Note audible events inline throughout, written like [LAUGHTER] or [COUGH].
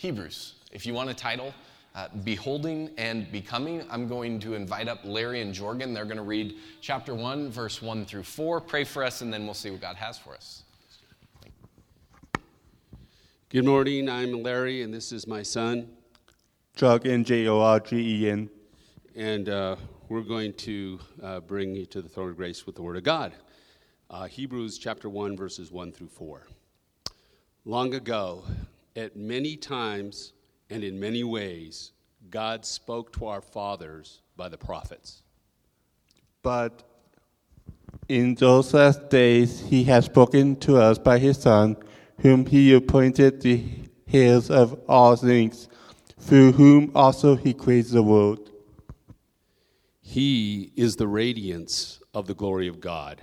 Hebrews. If you want a title, uh, Beholding and Becoming, I'm going to invite up Larry and Jorgen. They're going to read chapter 1, verse 1 through 4. Pray for us, and then we'll see what God has for us. Good morning. I'm Larry, and this is my son. Jorgen, J O R G E N. And uh, we're going to uh, bring you to the throne of grace with the Word of God. Uh, Hebrews chapter 1, verses 1 through 4. Long ago, at many times and in many ways, God spoke to our fathers by the prophets. But in those last days, he has spoken to us by his Son, whom he appointed the heirs of all things, through whom also he created the world. He is the radiance of the glory of God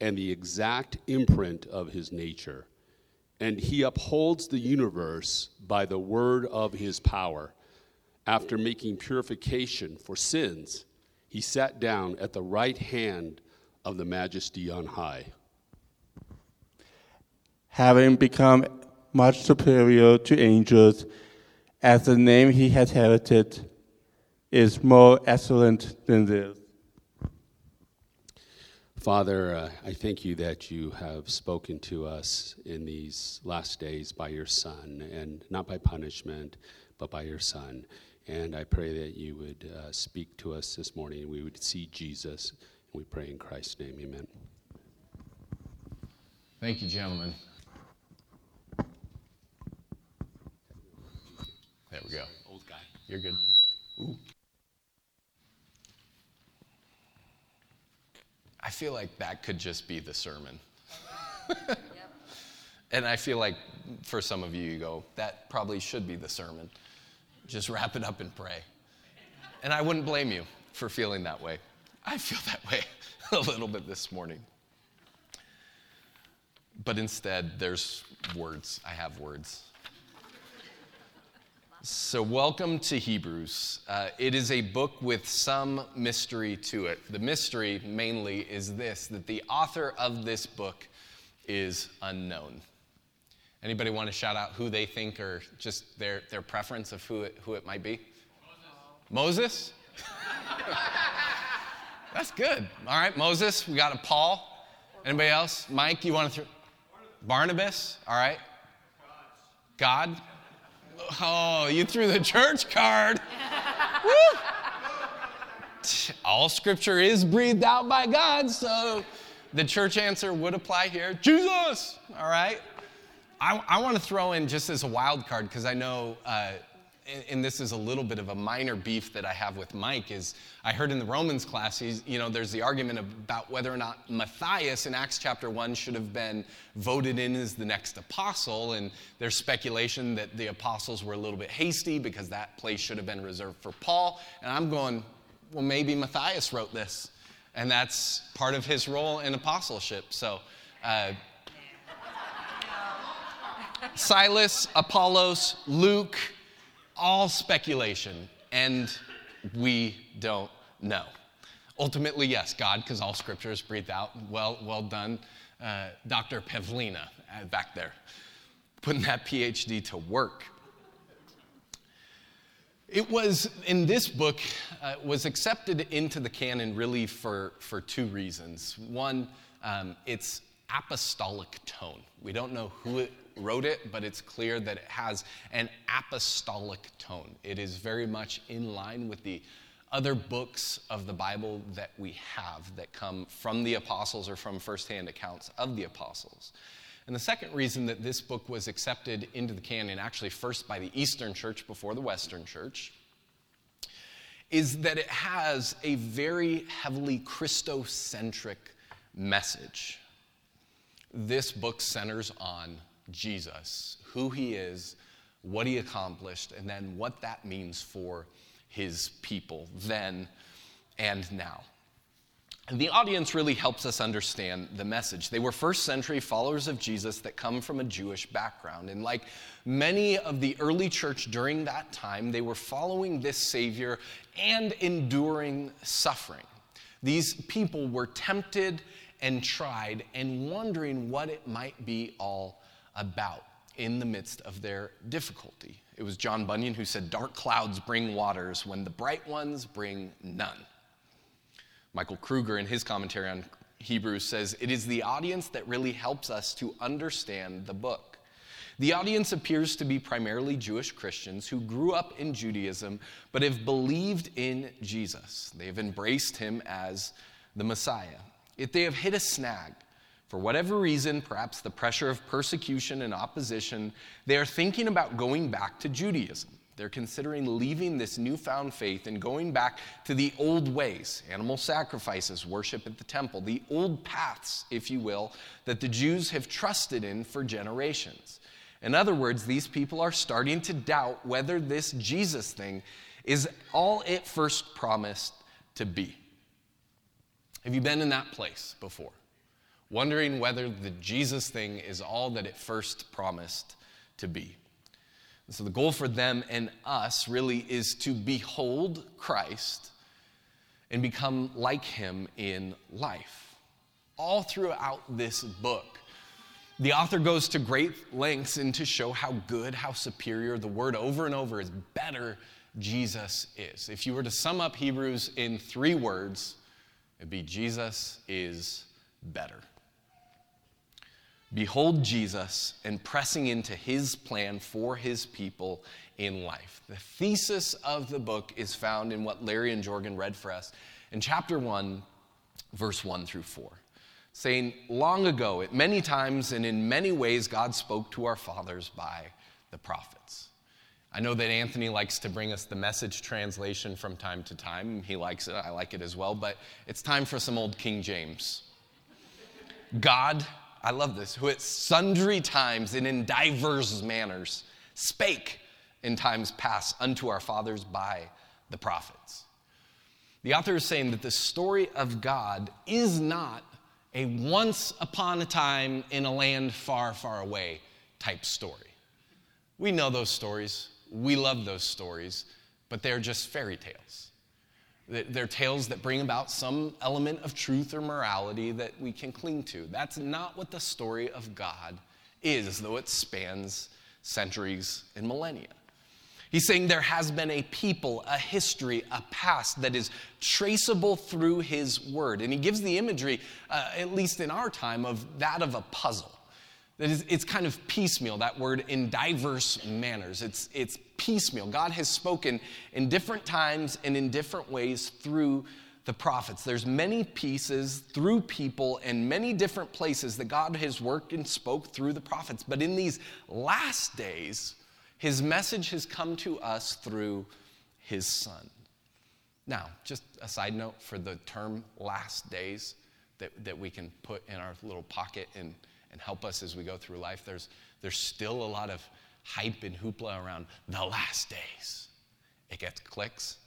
and the exact imprint of his nature. And he upholds the universe by the word of his power. After making purification for sins, he sat down at the right hand of the majesty on high. Having become much superior to angels, as the name he has inherited is more excellent than this. Father, uh, I thank you that you have spoken to us in these last days by your Son, and not by punishment, but by your Son. And I pray that you would uh, speak to us this morning and we would see Jesus. And we pray in Christ's name, amen. Thank you, gentlemen. There we go. Old guy. You're good. Ooh. I feel like that could just be the sermon. [LAUGHS] And I feel like for some of you, you go, that probably should be the sermon. Just wrap it up and pray. And I wouldn't blame you for feeling that way. I feel that way [LAUGHS] a little bit this morning. But instead, there's words. I have words. So, welcome to Hebrews. Uh, it is a book with some mystery to it. The mystery mainly is this that the author of this book is unknown. Anybody want to shout out who they think or just their, their preference of who it, who it might be? Moses? Moses? [LAUGHS] That's good. All right, Moses. We got a Paul. Anybody else? Mike, you want to throw? Barnabas. All right. God. Oh, you threw the church card. [LAUGHS] Woo! All scripture is breathed out by God, so the church answer would apply here. Jesus. All right. I, I want to throw in just as a wild card because I know, uh, and, and, this is a little bit of a minor beef that I have with Mike. Is I heard in the Romans class, he's, you know, there's the argument about whether or not Matthias in Acts chapter one should have been voted in as the next apostle, and there's speculation that the apostles were a little bit hasty because that place should have been reserved for Paul. And I'm going, well, maybe Matthias wrote this, and that's part of his role in apostleship. So. Uh, [LAUGHS] Silas, Apollos, Luke, all speculation, and we don't know. Ultimately, yes, God, because all scripture is breathed out. Well, well done, uh, Dr. Pavlina uh, back there, putting that PhD to work. It was in this book uh, was accepted into the canon really for, for two reasons. One, um, its apostolic tone. We don't know who it wrote it, but it's clear that it has an apostolic tone. It is very much in line with the other books of the Bible that we have that come from the apostles or from firsthand accounts of the apostles. And the second reason that this book was accepted into the canon, actually first by the Eastern Church before the Western Church, is that it has a very heavily Christocentric message. This book centers on Jesus, who he is, what he accomplished, and then what that means for his people then and now. And the audience really helps us understand the message. They were first century followers of Jesus that come from a Jewish background. And like many of the early church during that time, they were following this Savior and enduring suffering. These people were tempted and tried and wondering what it might be all about. in the midst of their difficulty. It was John Bunyan who said, Dark clouds bring waters when the bright ones bring none. Michael Kruger, in his commentary on Hebrews, says, It is the audience that really helps us to understand the book. The audience appears to be primarily Jewish Christians who grew up in Judaism but have believed in Jesus. They have embraced him as the Messiah. Yet they have hit a snag. For whatever reason, perhaps the pressure of persecution and opposition, they are thinking about going back to Judaism. They're considering leaving this newfound faith and going back to the old ways animal sacrifices, worship at the temple, the old paths, if you will, that the Jews have trusted in for generations. In other words, these people are starting to doubt whether this Jesus thing is all it first promised to be. Have you been in that place before? Wondering whether the Jesus thing is all that it first promised to be. And so the goal for them and us really is to behold Christ and become like him in life. All throughout this book, the author goes to great lengths and to show how good, how superior the word over and over is better Jesus is. If you were to sum up Hebrews in three words, it'd be Jesus is better. Behold Jesus and pressing into his plan for his people in life. The thesis of the book is found in what Larry and Jorgen read for us in chapter 1, verse 1 through 4 saying, Long ago, at many times and in many ways, God spoke to our fathers by the prophets. I know that Anthony likes to bring us the message translation from time to time. He likes it, I like it as well, but it's time for some old King James. God, I love this, who at sundry times and in divers manners spake in times past unto our fathers by the prophets. The author is saying that the story of God is not a once upon a time in a land far, far away type story. We know those stories, we love those stories, but they're just fairy tales. They're tales that bring about some element of truth or morality that we can cling to. That's not what the story of God is, though it spans centuries and millennia. He's saying there has been a people, a history, a past that is traceable through his word. And he gives the imagery, uh, at least in our time, of that of a puzzle. That is, it's kind of piecemeal, that word in diverse manners. It's, it's piecemeal. God has spoken in different times and in different ways through the prophets. There's many pieces through people and many different places that God has worked and spoke through the prophets. But in these last days, his message has come to us through his son. Now, just a side note for the term last days that, that we can put in our little pocket and, and help us as we go through life, there's, there's still a lot of hype and hoopla around the last days. It gets clicks,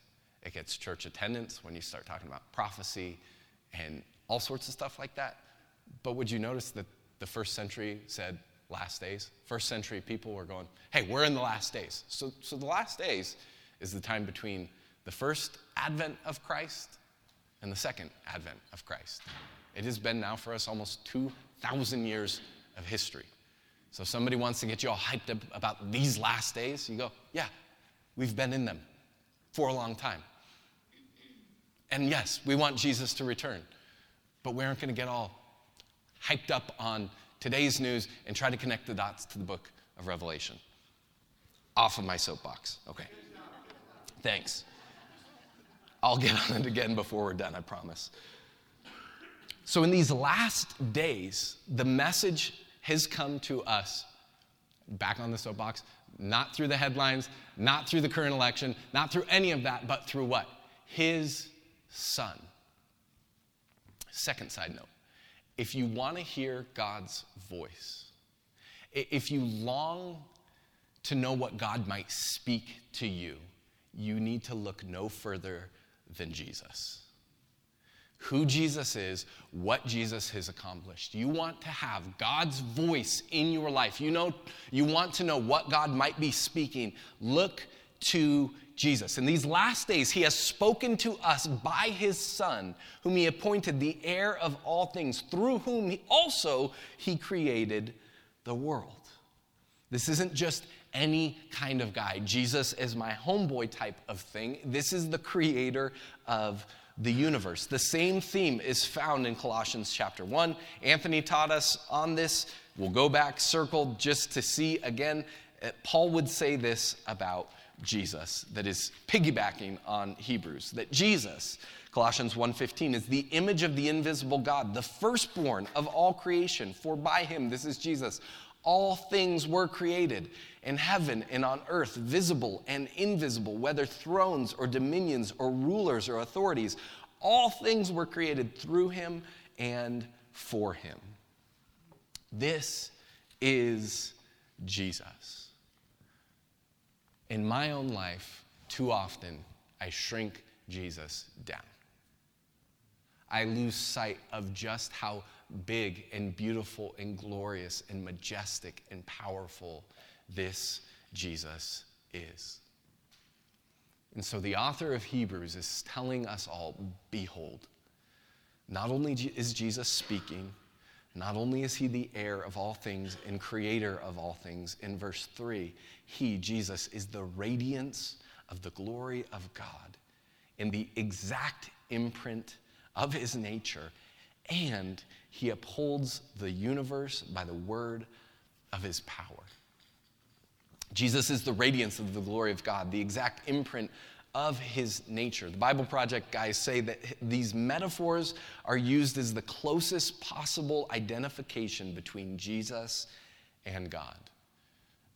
it gets church attendance when you start talking about prophecy and all sorts of stuff like that. But would you notice that the first century said last days. First century people were going, hey, we're in the last days. So, so the last days is the time between the first advent of Christ and the second advent of Christ. It has been now for us almost 2,000 years of history. So if somebody wants to get you all hyped up about these last days, you go, yeah, we've been in them for a long time. And yes, we want Jesus to return, but we aren't going to get all hyped up on today's news and try to connect the dots to the book of Revelation. Off of my soapbox. Okay. Thanks. I'll get on it again before we're done, I promise. So, in these last days, the message has come to us back on the soapbox, not through the headlines, not through the current election, not through any of that, but through what? His son. Second side note if you want to hear God's voice, if you long to know what God might speak to you, you need to look no further than Jesus. Who Jesus is, what Jesus has accomplished. You want to have God's voice in your life. You know you want to know what God might be speaking. Look to Jesus. In these last days, he has spoken to us by his Son, whom he appointed the heir of all things, through whom he also he created the world. This isn't just any kind of guy. Jesus is my homeboy type of thing. This is the creator of the universe. The same theme is found in Colossians chapter 1. Anthony taught us on this. We'll go back, circled, just to see again. Uh, Paul would say this about Jesus that is piggybacking on Hebrews that Jesus Colossians 1:15 is the image of the invisible God, the firstborn of all creation, for by him this is Jesus all things were created in heaven and on earth, visible and invisible, whether thrones or dominions or rulers or authorities. All things were created through him and for him. This is Jesus. In my own life, too often, I shrink Jesus down. I lose sight of just how big and beautiful and glorious and majestic and powerful this Jesus is. And so the author of Hebrews is telling us all behold, not only is Jesus speaking, not only is he the heir of all things and creator of all things, in verse 3, he, Jesus, is the radiance of the glory of God in the exact imprint of his nature, and he upholds the universe by the word of his power. Jesus is the radiance of the glory of God, the exact imprint of his nature. The Bible Project guys say that these metaphors are used as the closest possible identification between Jesus and God.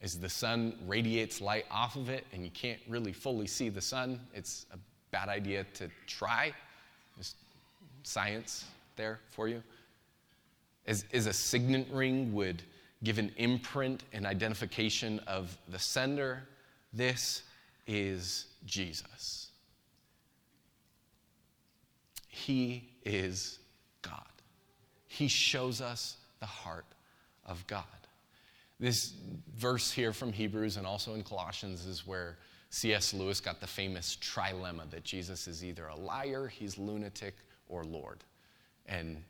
As the sun radiates light off of it and you can't really fully see the sun, it's a bad idea to try. Just science there for you. As, as a signet ring would give an imprint and identification of the sender, this is Jesus. He is God. He shows us the heart of God. This verse here from Hebrews and also in Colossians is where C.S. Lewis got the famous trilemma that Jesus is either a liar, he's lunatic, or Lord. And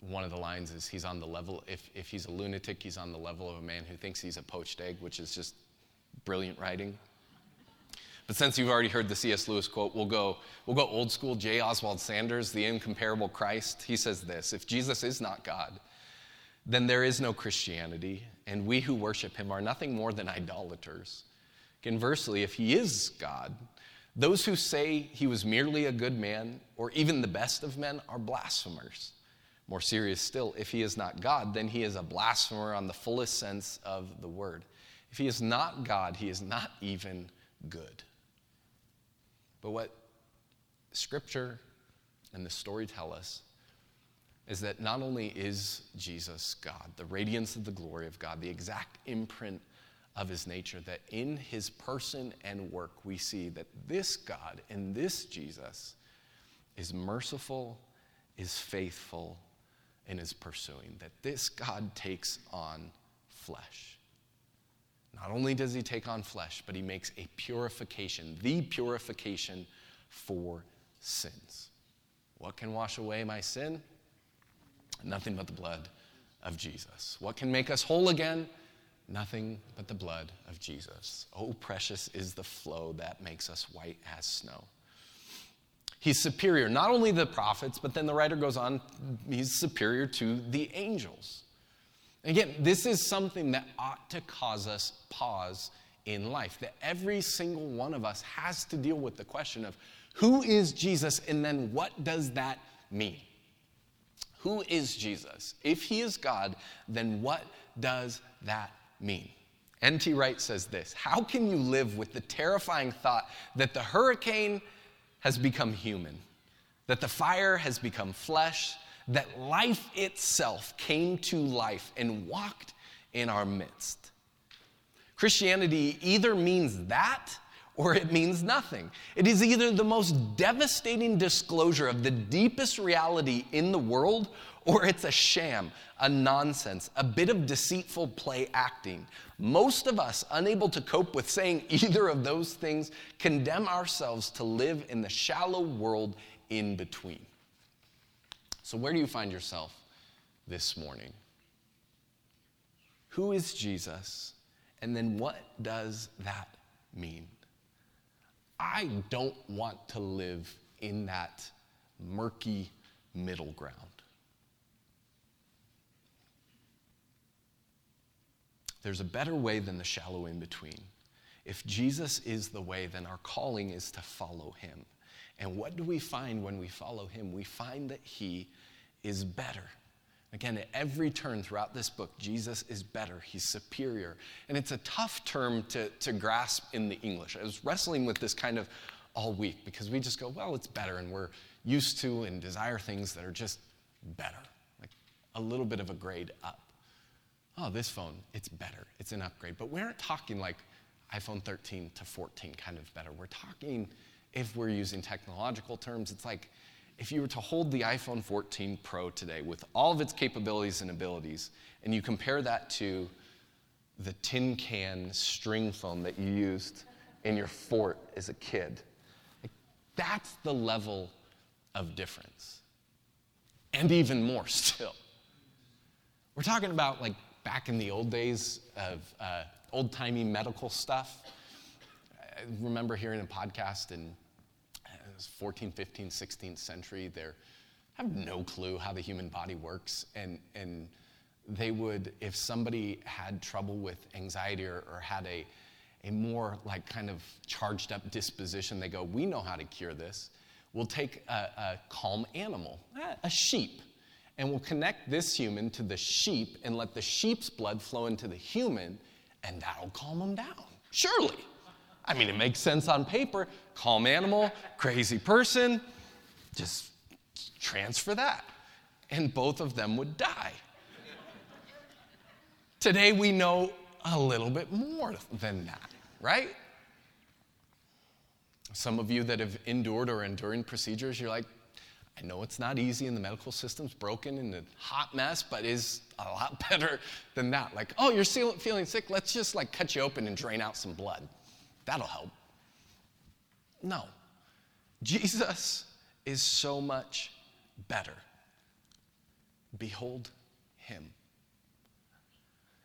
one of the lines is he's on the level, if, if he's a lunatic, he's on the level of a man who thinks he's a poached egg, which is just brilliant writing. But since you've already heard the C.S. Lewis quote, we'll go, we'll go old school. J. Oswald Sanders, the incomparable Christ, he says this If Jesus is not God, then there is no Christianity, and we who worship him are nothing more than idolaters. Conversely, if he is God, those who say he was merely a good man, or even the best of men, are blasphemers. More serious still, if he is not God, then he is a blasphemer on the fullest sense of the word. If he is not God, he is not even good. But what scripture and the story tell us is that not only is Jesus God, the radiance of the glory of God, the exact imprint of his nature, that in his person and work we see that this God and this Jesus is merciful, is faithful, and is pursuing, that this God takes on flesh. Not only does he take on flesh, but he makes a purification, the purification for sins. What can wash away my sin? Nothing but the blood of Jesus. What can make us whole again? Nothing but the blood of Jesus. Oh, precious is the flow that makes us white as snow. He's superior, not only the prophets, but then the writer goes on, he's superior to the angels. Again, this is something that ought to cause us pause in life, that every single one of us has to deal with the question of who is Jesus and then what does that mean? Who is Jesus? If he is God, then what does that mean? N.T. Wright says this How can you live with the terrifying thought that the hurricane has become human, that the fire has become flesh, that life itself came to life and walked in our midst? Christianity either means that or it means nothing. It is either the most devastating disclosure of the deepest reality in the world, or it's a sham, a nonsense, a bit of deceitful play acting. Most of us, unable to cope with saying [LAUGHS] either of those things, condemn ourselves to live in the shallow world in between. So, where do you find yourself this morning? Who is Jesus, And then what does that mean? I don't want to live in that murky middle ground. There's a better way than the shallow in between. If Jesus is the way, then our calling is to follow him. And what do we find when we follow him? We find that he is better. Again, at every turn throughout this book, Jesus is better. He's superior. And it's a tough term to, to grasp in the English. I was wrestling with this kind of all week because we just go, well, it's better. And we're used to and desire things that are just better, like a little bit of a grade up. Oh, this phone, it's better. It's an upgrade. But we aren't talking like iPhone 13 to 14 kind of better. We're talking, if we're using technological terms, it's like if you were to hold the iPhone 14 Pro today with all of its capabilities and abilities, and you compare that to the tin can string phone that you used in your fort as a kid, like, that's the level of difference. And even more [LAUGHS] still. We're talking about like back in the old days of uh, old timey medical stuff. I remember hearing a podcast in 14, 15, 16th century. They have no clue how the human body works. And, and they would, if somebody had trouble with anxiety or, or had a, a more like kind of charged up disposition, they go, We know how to cure this. We'll take a, a calm animal, a sheep, and we'll connect this human to the sheep and let the sheep's blood flow into the human, and that'll calm him down. Surely. I mean, it makes sense on paper. Calm animal, crazy person, just transfer that. And both of them would die. Today we know a little bit more than that, right? Some of you that have endured or enduring procedures, you're like, I know it's not easy and the medical system's broken and a hot mess, but is a lot [LAUGHS] better than that. Like, oh, you're feeling sick? Let's just like cut you open and drain out some blood. That'll help. No. Jesus is so much better. Behold him.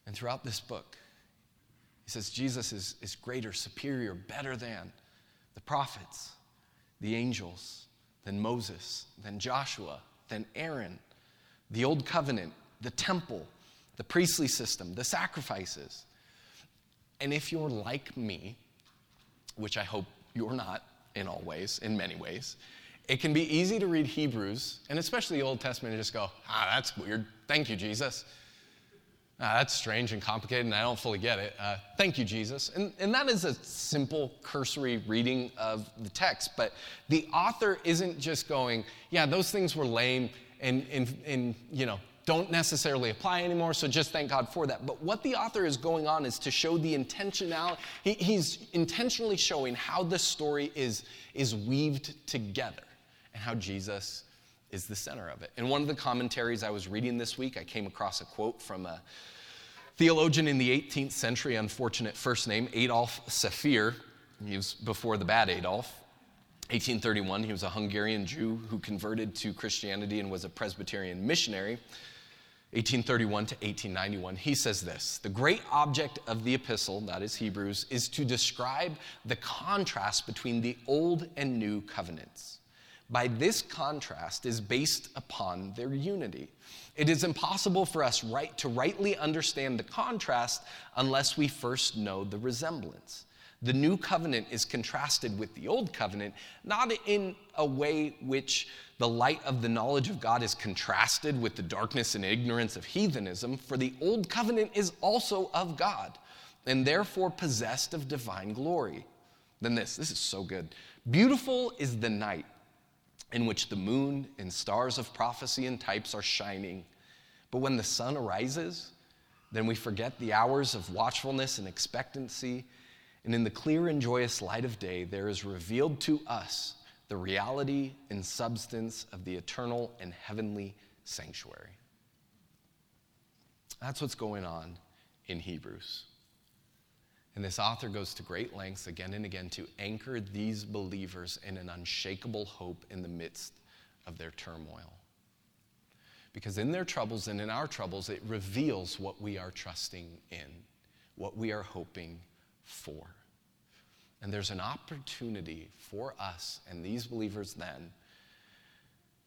And throughout this book, he says Jesus is, is greater, superior, better than the prophets, the angels, than Moses, than Joshua, than Aaron, the old covenant, the temple, the priestly system, the sacrifices. And if you're like me, which I hope you're not in all ways, in many ways, it can be easy to read Hebrews, and especially the Old Testament, and just go, ah, that's weird. Thank you, Jesus. That's strange and complicated, and I don't fully get it. Uh, thank you, Jesus. And, and that is a simple, cursory reading of the text, but the author isn't just going, yeah, those things were lame, and, and, and you know, don't necessarily apply anymore, so just thank God for that. But what the author is going on is to show the intentionality. He, he's intentionally showing how the story is, is weaved together and how Jesus is the center of it. In one of the commentaries I was reading this week, I came across a quote from a theologian in the 18th century, unfortunate first name, Adolf Saphir. He was before the bad Adolf. 1831, he was a Hungarian Jew who converted to Christianity and was a Presbyterian missionary. 1831 to 1891, he says this The great object of the epistle, that is Hebrews, is to describe the contrast between the old and new covenants. By this contrast is based upon their unity. It is impossible for us right, to rightly understand the contrast unless we first know the resemblance. The new covenant is contrasted with the old covenant, not in a way which the light of the knowledge of God is contrasted with the darkness and ignorance of heathenism, for the old covenant is also of God, and therefore possessed of divine glory. Then this, this is so good. Beautiful is the night in which the moon and stars of prophecy and types are shining. But when the sun arises, then we forget the hours of watchfulness and expectancy and in the clear and joyous light of day, there is revealed to us the reality and substance of the eternal and heavenly sanctuary. That's what's going on in Hebrews. And this author goes to great lengths again and again to anchor these believers in an unshakable hope in the midst of their turmoil. Because in their troubles and in our troubles, it reveals what we are trusting in what we are hoping for. And there's an opportunity for us and these believers then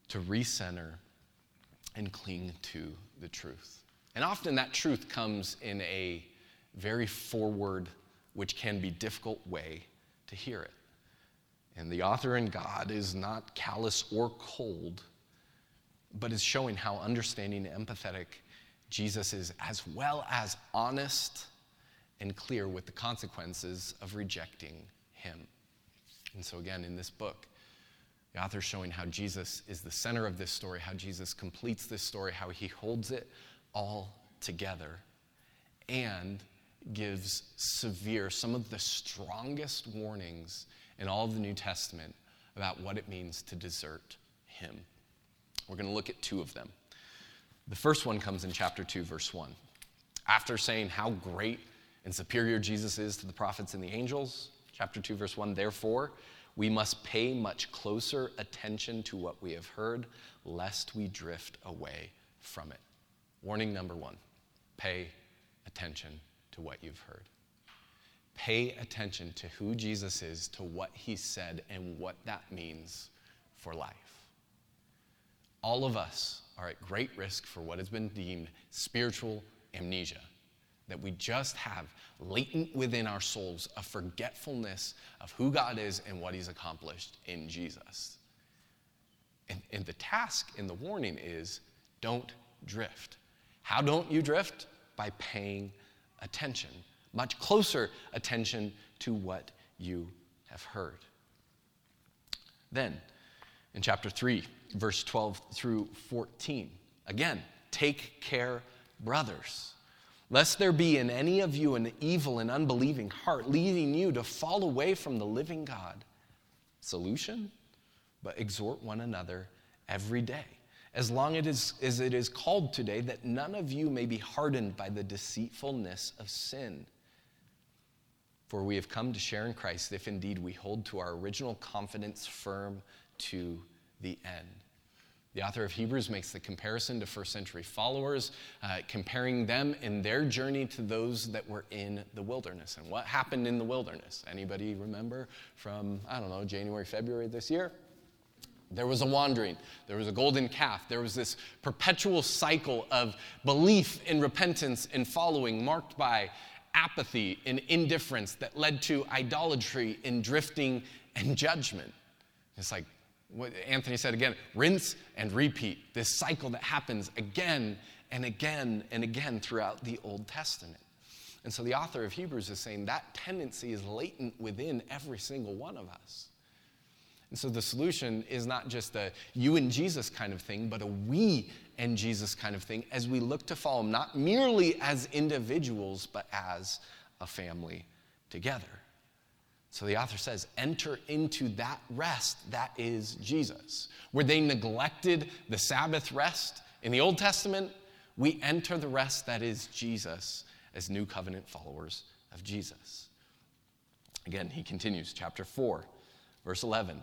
to recenter and cling to the truth. And often that truth comes in a very forward, which can be difficult way to hear it. And the author in God is not callous or cold, but is showing how understanding and empathetic Jesus is, as well as honest and clear with the consequences of rejecting him. And so, again, in this book, the author is showing how Jesus is the center of this story, how Jesus completes this story, how he holds it all together, and gives severe, some of the strongest warnings in all of the New Testament about what it means to desert him. We're going to look at two of them. The first one comes in chapter 2, verse 1. After saying how great and superior Jesus is to the prophets and the angels, chapter 2, verse 1, therefore, we must pay much closer attention to what we have heard, lest we drift away from it. Warning number one pay attention to what you've heard. Pay attention to who Jesus is, to what he said, and what that means for life. All of us are at great risk for what has been deemed spiritual amnesia, that we just have latent within our souls a forgetfulness of who God is and what he's accomplished in Jesus. And, and the task and the warning is don't drift. How don't you drift? By paying attention, much closer attention to what you have heard. Then, in chapter 3, verse 12 through 14, again, take care, brothers, lest there be in any of you an evil and unbelieving heart, leading you to fall away from the living God. Solution? But exhort one another every day as long as it is called today, that none of you may be hardened by the deceitfulness of sin. For we have come to share in Christ if indeed we hold to our original confidence firm to the end. The author of Hebrews makes the comparison to first century followers, uh, comparing them in their journey to those that were in the wilderness. And what happened in the wilderness? Anybody remember from, I don't know, January, February this year? There was a wandering. There was a golden calf. There was this perpetual cycle of belief in repentance and following, marked by apathy and indifference that led to idolatry and drifting and judgment. It's like what Anthony said again rinse and repeat. This cycle that happens again and again and again throughout the Old Testament. And so the author of Hebrews is saying that tendency is latent within every single one of us. And so the solution is not just a you and Jesus kind of thing, but a we and Jesus kind of thing as we look to follow him, not merely as individuals, but as a family together. So the author says, enter into that rest that is Jesus. Where they neglected the Sabbath rest in the Old Testament, we enter the rest that is Jesus as new covenant followers of Jesus. Again, he continues, chapter 4, verse 11.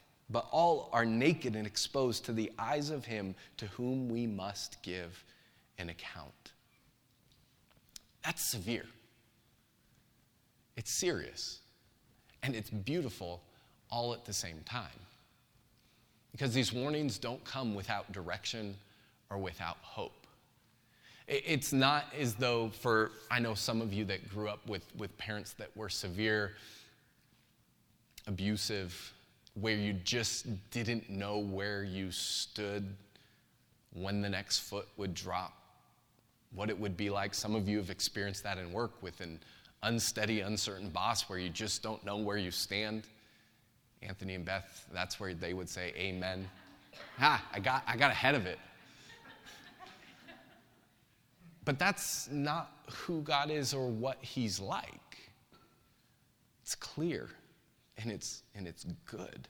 but all are naked and exposed to the eyes of him to whom we must give an account. That's severe. It's serious. And it's beautiful all at the same time. Because these warnings don't come without direction or without hope. It's not as though, for I know some of you that grew up with, with parents that were severe, abusive, where you just didn't know where you stood, when the next foot would drop, what it would be like. Some of you have experienced that in work with an unsteady, uncertain boss where you just don't know where you stand. Anthony and Beth, that's where they would say, Amen. Ah, I got, I got ahead of it. But that's not who God is or what He's like. It's clear and it's, and it's good.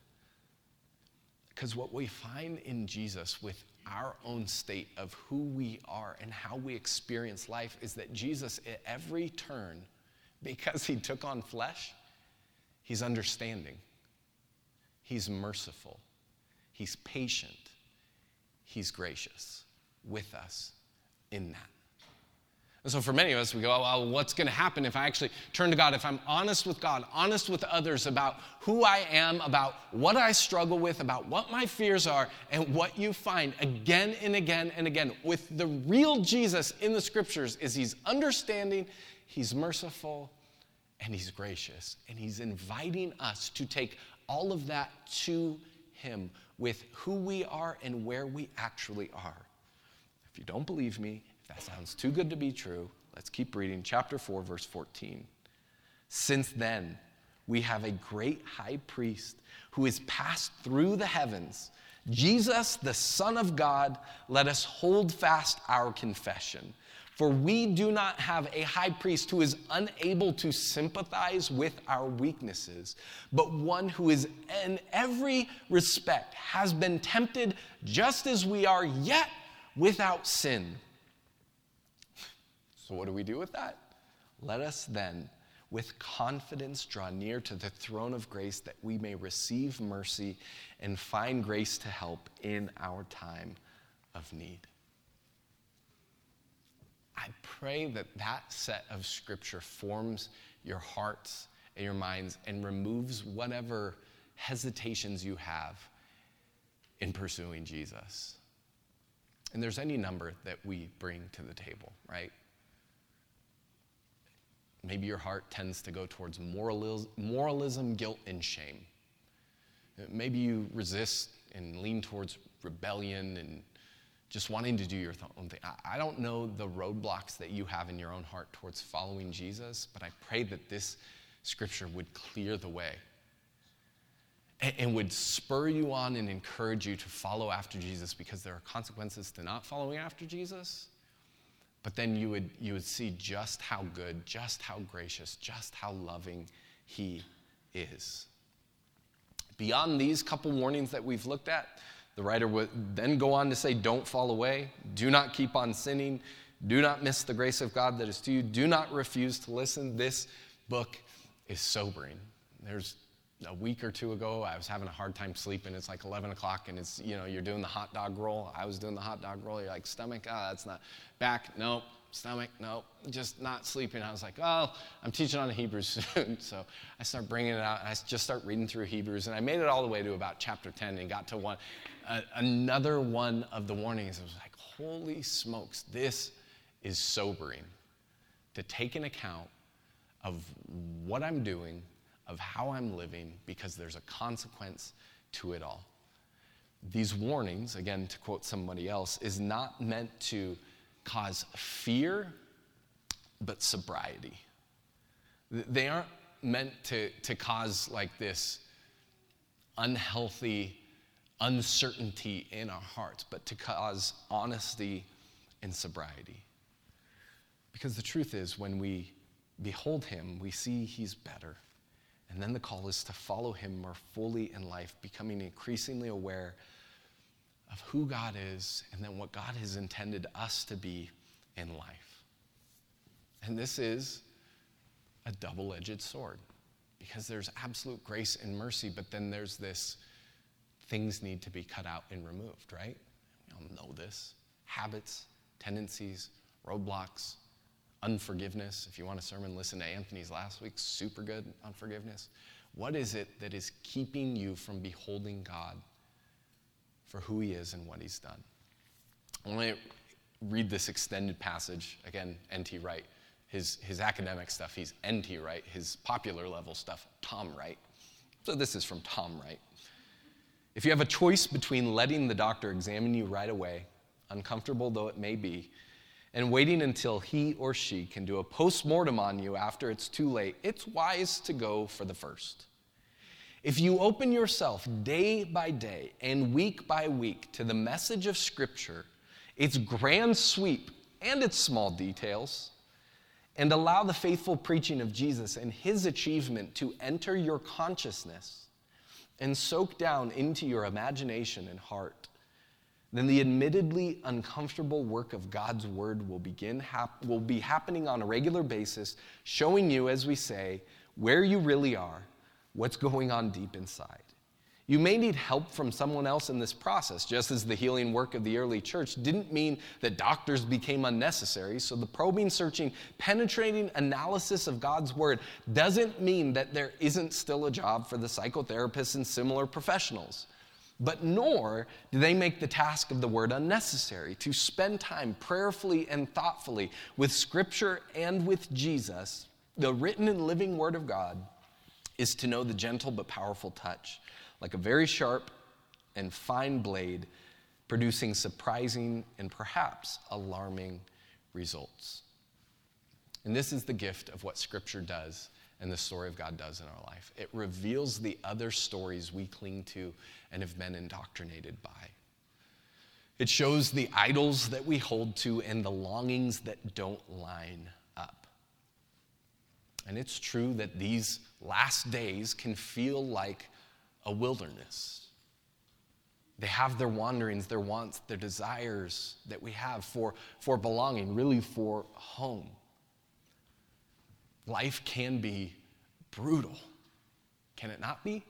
Because what we find in Jesus with our own state of who we are and how we experience life is that Jesus, at every turn, [LAUGHS] because he took on flesh, he's understanding, he's merciful, he's patient, he's gracious with us in that. And so, for many of us, we go, oh, well, what's going to happen if I actually turn to God? If I'm honest with God, honest with others about who I am, about what I struggle with, about what my fears are, and what you find again and again and again with the real Jesus in the scriptures is He's understanding, He's merciful, and He's gracious. And He's inviting us to take all of that to Him with who we are and where we actually are. If you don't believe me, that sounds too good to be true. Let's keep reading. Chapter 4, verse 14. Since then, we have a great high priest who has passed through the heavens. Jesus, the Son of God, let us hold fast our confession. For we do not have a high priest who is unable to sympathize with our weaknesses, but one who is in every respect has been tempted just as we are, yet without sin. So, what do we do with that? Let us then, with confidence, draw near to the throne of grace that we may receive mercy and find grace to help in our time of need. I pray that that set of scripture forms your hearts and your minds and removes whatever hesitations you have in pursuing Jesus. And there's any number that we bring to the table, right? Maybe your heart tends to go towards moralism, guilt, and shame. Maybe you resist and lean towards rebellion and just wanting to do your own thing. I don't know the roadblocks that you have in your own heart towards following Jesus, but I pray that this scripture would clear the way and would spur you on and encourage you to follow after Jesus because there are consequences to not following after Jesus. But then you would, you would see just how good, just how gracious, just how loving He is. Beyond these couple warnings that we've looked at, the writer would then go on to say, Don't fall away, do not keep on sinning, do not miss the grace of God that is to you, do not refuse to listen. This book is sobering. There's a week or two ago, I was having a hard time sleeping. It's like 11 o'clock, and it's, you know, you're doing the hot dog roll. I was doing the hot dog roll. You're like, stomach, ah, oh, that's not. Back, nope. Stomach, nope. Just not sleeping. I was like, oh, I'm teaching on Hebrews [LAUGHS] soon. so I start bringing it out, and I just start reading through Hebrews. And I made it all the way to about chapter 10 and got to one, uh, another one of the warnings. I was like, holy smokes, this is sobering to take an account of what I'm doing of how I'm living because there's a consequence to it all. These warnings, again, to quote somebody else, is not meant to cause fear, but sobriety. They aren't meant to, to cause like this unhealthy uncertainty in our hearts, but to cause honesty and sobriety. Because the truth is, when we behold Him, we see He's better. And then the call is to follow him more fully in life, becoming increasingly aware of who God is and then what God has intended us to be in life. And this is a double edged sword because there's absolute grace and mercy, but then there's this things need to be cut out and removed, right? We all know this habits, tendencies, roadblocks, unforgiveness. If you want a sermon, listen to Anthony's last week, super good on forgiveness. What is it that is keeping you from beholding God for who He is and what He's done? I want to read this extended passage again, N.T. Wright. His, his academic stuff, he's N.T. Wright. His popular level stuff, Tom Wright. So this is from Tom Wright. If you have a choice between letting the doctor examine you right away, uncomfortable though it may be, and waiting until he or she can do a post mortem on you after it's too late, it's wise to go for the first. If you open yourself day by day and week by week to the message of Scripture, its grand sweep and its small details, and allow the faithful preaching of Jesus and his achievement to enter your consciousness and soak down into your imagination and heart, then the admittedly uncomfortable work of God's word will begin hap- will be happening on a regular basis, showing you as we say where you really are, what's going on deep inside. You may need help from someone else in this process, just as the healing work of the early church didn't mean that doctors became unnecessary. So, the probing, searching, penetrating analysis of God's word doesn't mean that there isn't still a job for the psychotherapists and similar professionals. But nor do they make the task of the word unnecessary. To spend time prayerfully and thoughtfully with Scripture and with Jesus, the written and living Word of God, is to know the gentle but powerful touch like a very sharp and fine blade, producing surprising and perhaps alarming results. And this is the gift of what Scripture does and the story of God does in our life. It reveals the other stories we cling to and have been indoctrinated by. It shows the idols that we hold to and the longings that don't line up. And it's true that these last days can feel like a wilderness. They have their wanderings, their wants, their desires that we have for, for belonging, really for home. Life can be brutal. Can it not be?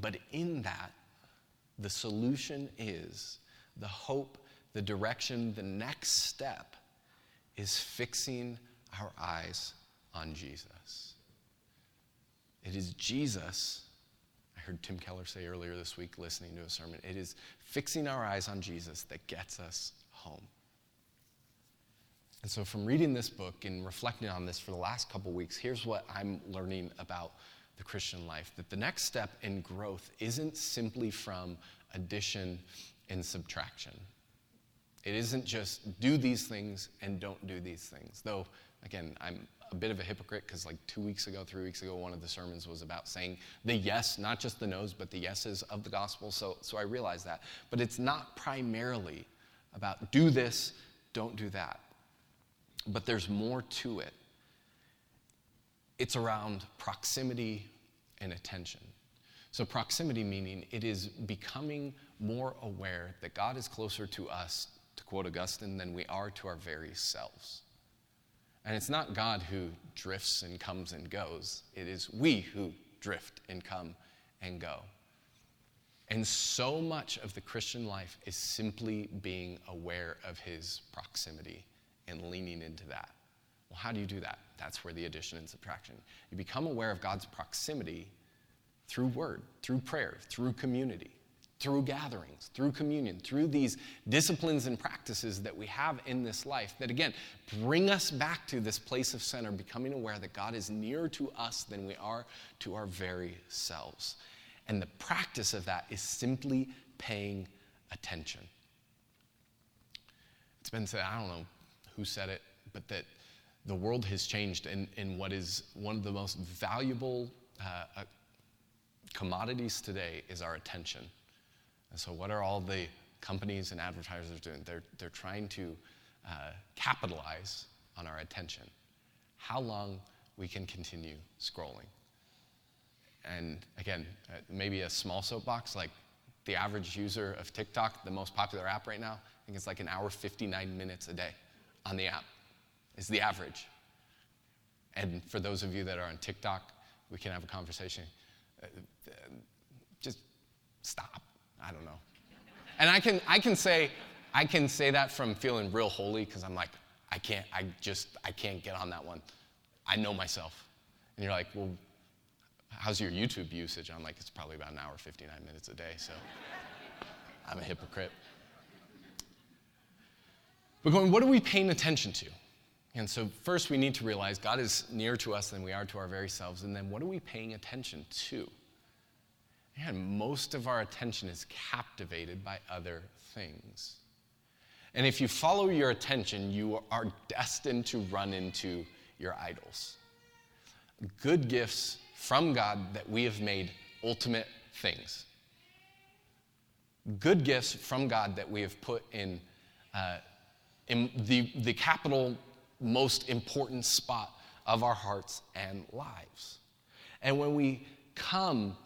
But in that, the solution is the hope, the direction, the next step is fixing our eyes on Jesus. It is Jesus. I heard Tim Keller say earlier this week, listening to a sermon, it is fixing our eyes on Jesus that gets us home. And so, from reading this book and reflecting on this for the last couple weeks, here's what I'm learning about the Christian life that the next step in growth isn't simply from addition and subtraction. It isn't just do these things and don't do these things. Though, again, I'm a bit of a hypocrite because like two weeks ago, three weeks ago, one of the sermons was about saying the yes, not just the no's, but the yeses of the gospel. So, so I realize that. But it's not primarily about do this, don't do that. But there's more to it. It's around proximity and attention. So, proximity meaning it is becoming more aware that God is closer to us, to quote Augustine, than we are to our very selves. And it's not God who drifts and comes and goes, it is we who drift and come and go. And so much of the Christian life is simply being aware of his proximity and leaning into that. Well, how do you do that? That's where the addition and subtraction. You become aware of God's proximity through word, through prayer, through community through gatherings, through communion, through these disciplines and practices that we have in this life that, again, bring us back to this place of center, becoming aware that God is nearer to us than we are to our very selves. And the practice of that is simply paying attention. It's been said, I don't know who said it, but that the world has changed in, in what is one of the most valuable uh, uh, commodities today is our attention. And so, what are all the companies and advertisers doing? They're, they're trying to uh, capitalize on our attention. How long we can continue scrolling. And again, uh, maybe a small soapbox, like the average user of TikTok, the most popular app right now, I think it's like an hour 59 minutes a day on the app, is the average. And for those of you that are on TikTok, we can have a conversation. Just stop. I don't know. And I can, I can say, I can say that from feeling real holy because I'm like, I can't, I just, I can't get on that one. I know myself. And you're like, well, how's your YouTube usage? I'm like, it's probably about an hour, 59 minutes a day, so I'm a hypocrite. But going, what are we paying attention to? And so, first, we need to realize God is nearer to us than we are to our very selves. And then, what are we paying attention to? And most of our attention is captivated by other things. And if you follow your attention, you are destined to run into your idols. Good gifts from God that we have made ultimate things. Good gifts from God that we have put in uh, in the, the capital, most important spot of our hearts and lives. And when we come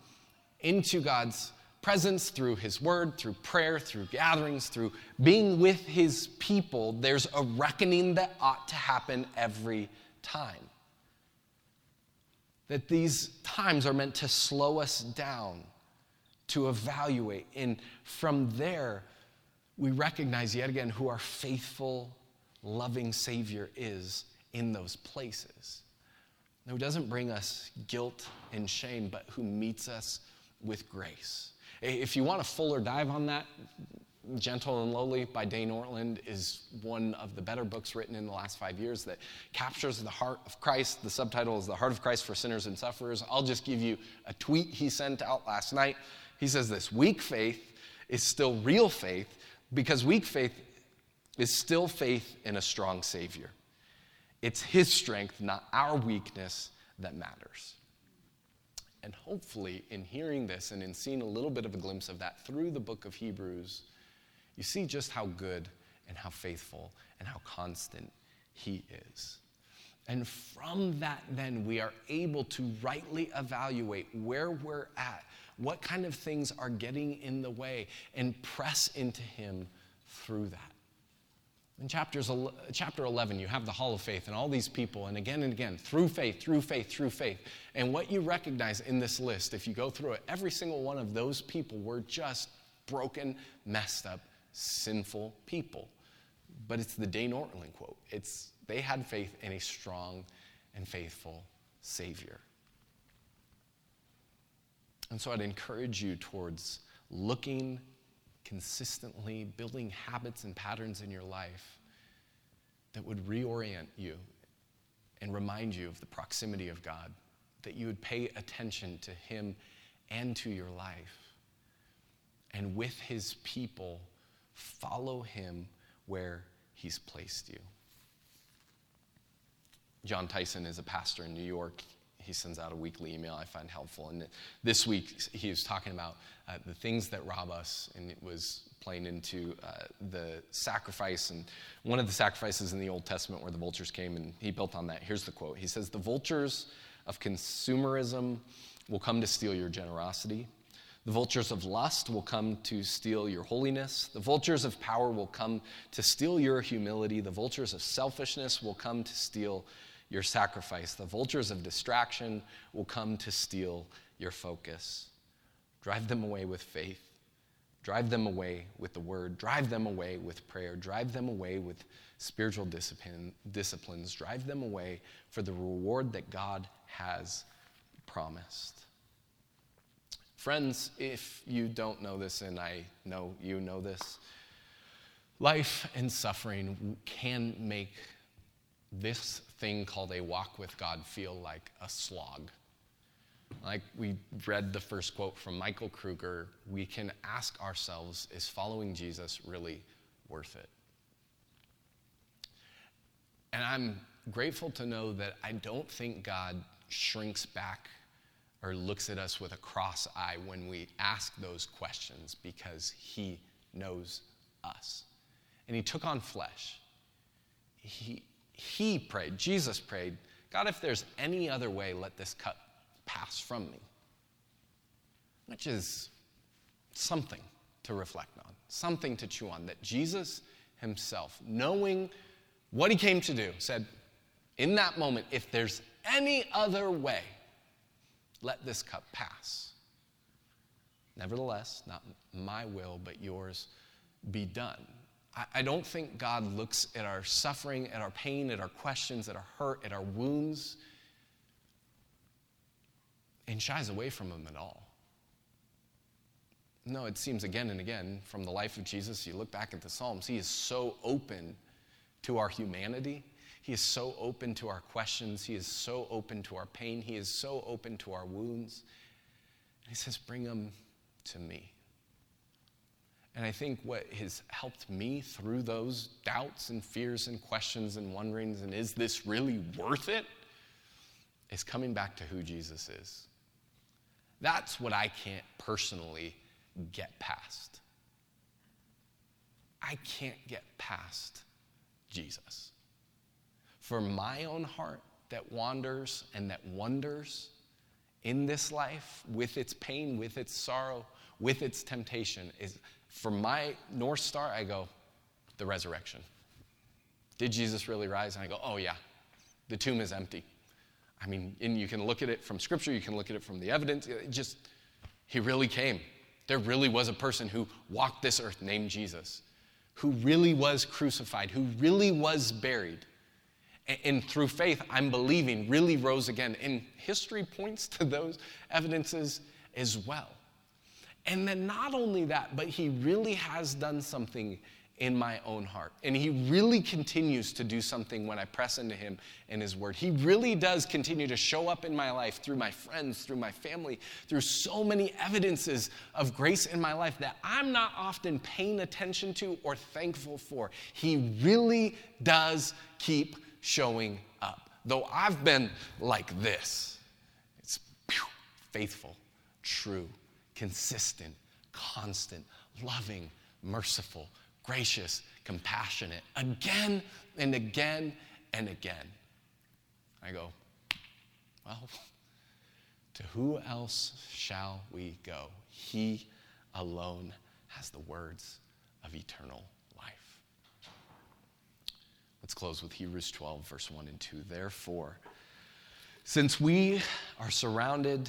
into God's presence through His Word, through prayer, through gatherings, through being with His people, there's a reckoning that ought to happen every time. That these times are meant to slow us down, to evaluate. And from there, we recognize yet again who our faithful, loving Savior is in those places. Who doesn't bring us guilt and shame, but who meets us with grace. If you want a fuller dive on that, Gentle and Lowly by Dane Ortlund is one of the better books written in the last five years that captures the heart of Christ. The subtitle is The Heart of Christ for Sinners and Sufferers. I'll just give you a tweet he sent out last night. He says this Weak faith is still real faith because weak faith is still faith in a strong Savior. It's His strength, not our weakness, that matters. And hopefully, in hearing this and in seeing a little bit of a glimpse of that through the book of Hebrews, you see just how good and how faithful and how constant He is. And from that, then, we are able to rightly evaluate where we're at, what kind of things are getting in the way, and press into Him through that. In chapters, chapter 11, you have the Hall of Faith and all these people, and again and again, through faith, through faith, through faith. And what you recognize in this list, if you go through it, every single one of those people were just broken, messed up, sinful people. But it's the Dane Ortlund quote. It's they had faith in a strong and faithful Savior. And so I'd encourage you towards looking consistently, building habits and patterns in your life that would reorient you and remind you of the proximity of God, that you would pay attention to Him and to your life. And with His people, follow Him where He's placed you. Jon Tyson is a pastor in New York. He sends out a weekly email I find helpful. And this week he was talking about uh, the things that rob us, and it was playing into uh, the sacrifice. And one of the sacrifices in the Old Testament where the vultures came, and he built on that. Here's the quote He says, The vultures of consumerism will come to steal your generosity. The vultures of lust will come to steal your holiness. The vultures of power will come to steal your humility. The vultures of selfishness will come to steal your sacrifice. The vultures of distraction will come to steal your focus. Drive them away with faith. Drive them away with the word. Drive them away with prayer. Drive them away with spiritual discipline, disciplines. Drive them away for the reward that God has promised. Friends, if you don't know this, and I know you know this, life and suffering can make this thing called a walk with God feel like a slog. Like we read the first quote from Michael Kruger, we can ask ourselves is following Jesus really worth it? And I'm grateful to know that I don't think God shrinks back or looks at us with a cross eye when we ask those questions because he knows us. And he took on flesh. He, he prayed, Jesus prayed, God, if there's any other way, let this cup pass from me. Which is something to reflect on, something to chew on. That Jesus himself, knowing what he came to do, said, in that moment, if there's any other way, let this cup pass. Nevertheless, not my will, but yours be done. I, don't think God looks at our suffering, at our pain, at our questions, at our hurt, at our wounds, and shies away from them at all. No, it seems again and again from the life of Jesus, you look back at the Psalms, he is so open to our humanity he is so open to our questions. He is so open to our pain. He is so open to our wounds. And he says, Bring them to me. And I think what has helped me through those doubts and fears and questions and wonderings, and is this really worth it, is coming back to who Jesus is. That's what I can't personally get past. I can't get past Jesus. For my own heart that wanders and that wonders in this life with its pain, with its sorrow, with its temptation is for my North Star, I go, the resurrection. Did Jesus really rise? And I go, oh yeah, the tomb is empty. I mean, and you can look at it from scripture, you can look at it from the evidence. It just, he really came. There really was a person who walked this earth named Jesus, who really was crucified, who really was buried. And, and through faith, I'm believing, really rose again. And history points to those evidences as well. And then not only that, but he really has done something in my own heart. And he really continues to do something when I press into him and his word. He really does continue to show up in my life through my friends, through my family, through so many evidences of grace in my life that I'm not often paying attention to or thankful for. He really does keep showing up. Though I've been like this, it's faithful, true, consistent, constant, loving, merciful, gracious, compassionate, again and again and again. I go, well, to who else shall we go? He alone has the words of eternal life. Let's close with Hebrews 12, verse 1 and 2. Therefore, since we are surrounded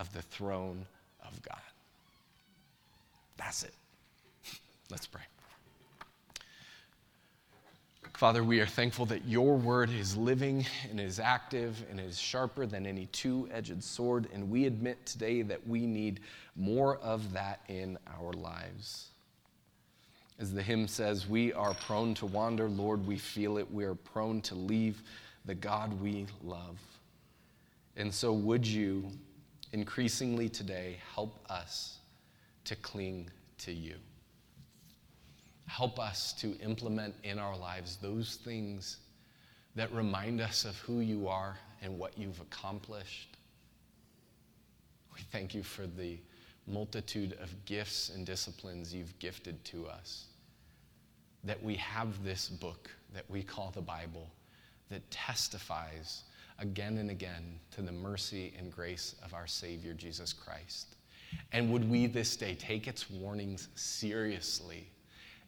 of the throne of God. That's it. Let's pray. Father, we are thankful that your word is living and is active and is sharper than any two edged sword. And we admit today that we need more of that in our lives. As the hymn says, we are prone to wander. Lord, we feel it. We are prone to leave the God we love. And so, would you increasingly today help us to cling to you? Help us to implement in our lives those things that remind us of who you are and what you've accomplished. We thank you for the multitude of gifts and disciplines you've gifted to us. That we have this book that we call the Bible that testifies again and again to the mercy and grace of our Savior Jesus Christ. And would we this day take its warnings seriously?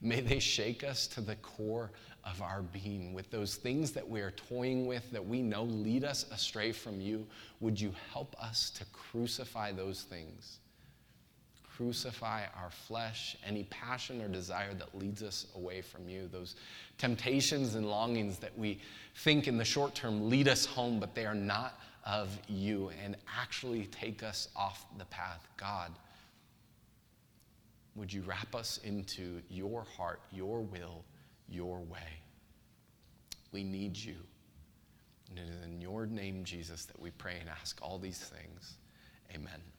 May they shake us to the core of our being with those things that we are toying with that we know lead us astray from you. Would you help us to crucify those things? Crucify our flesh, any passion or desire that leads us away from you, those temptations and longings that we think in the short term lead us home, but they are not of you and actually take us off the path. God, would you wrap us into your heart, your will, your way? We need you. And it is in your name, Jesus, that we pray and ask all these things. Amen.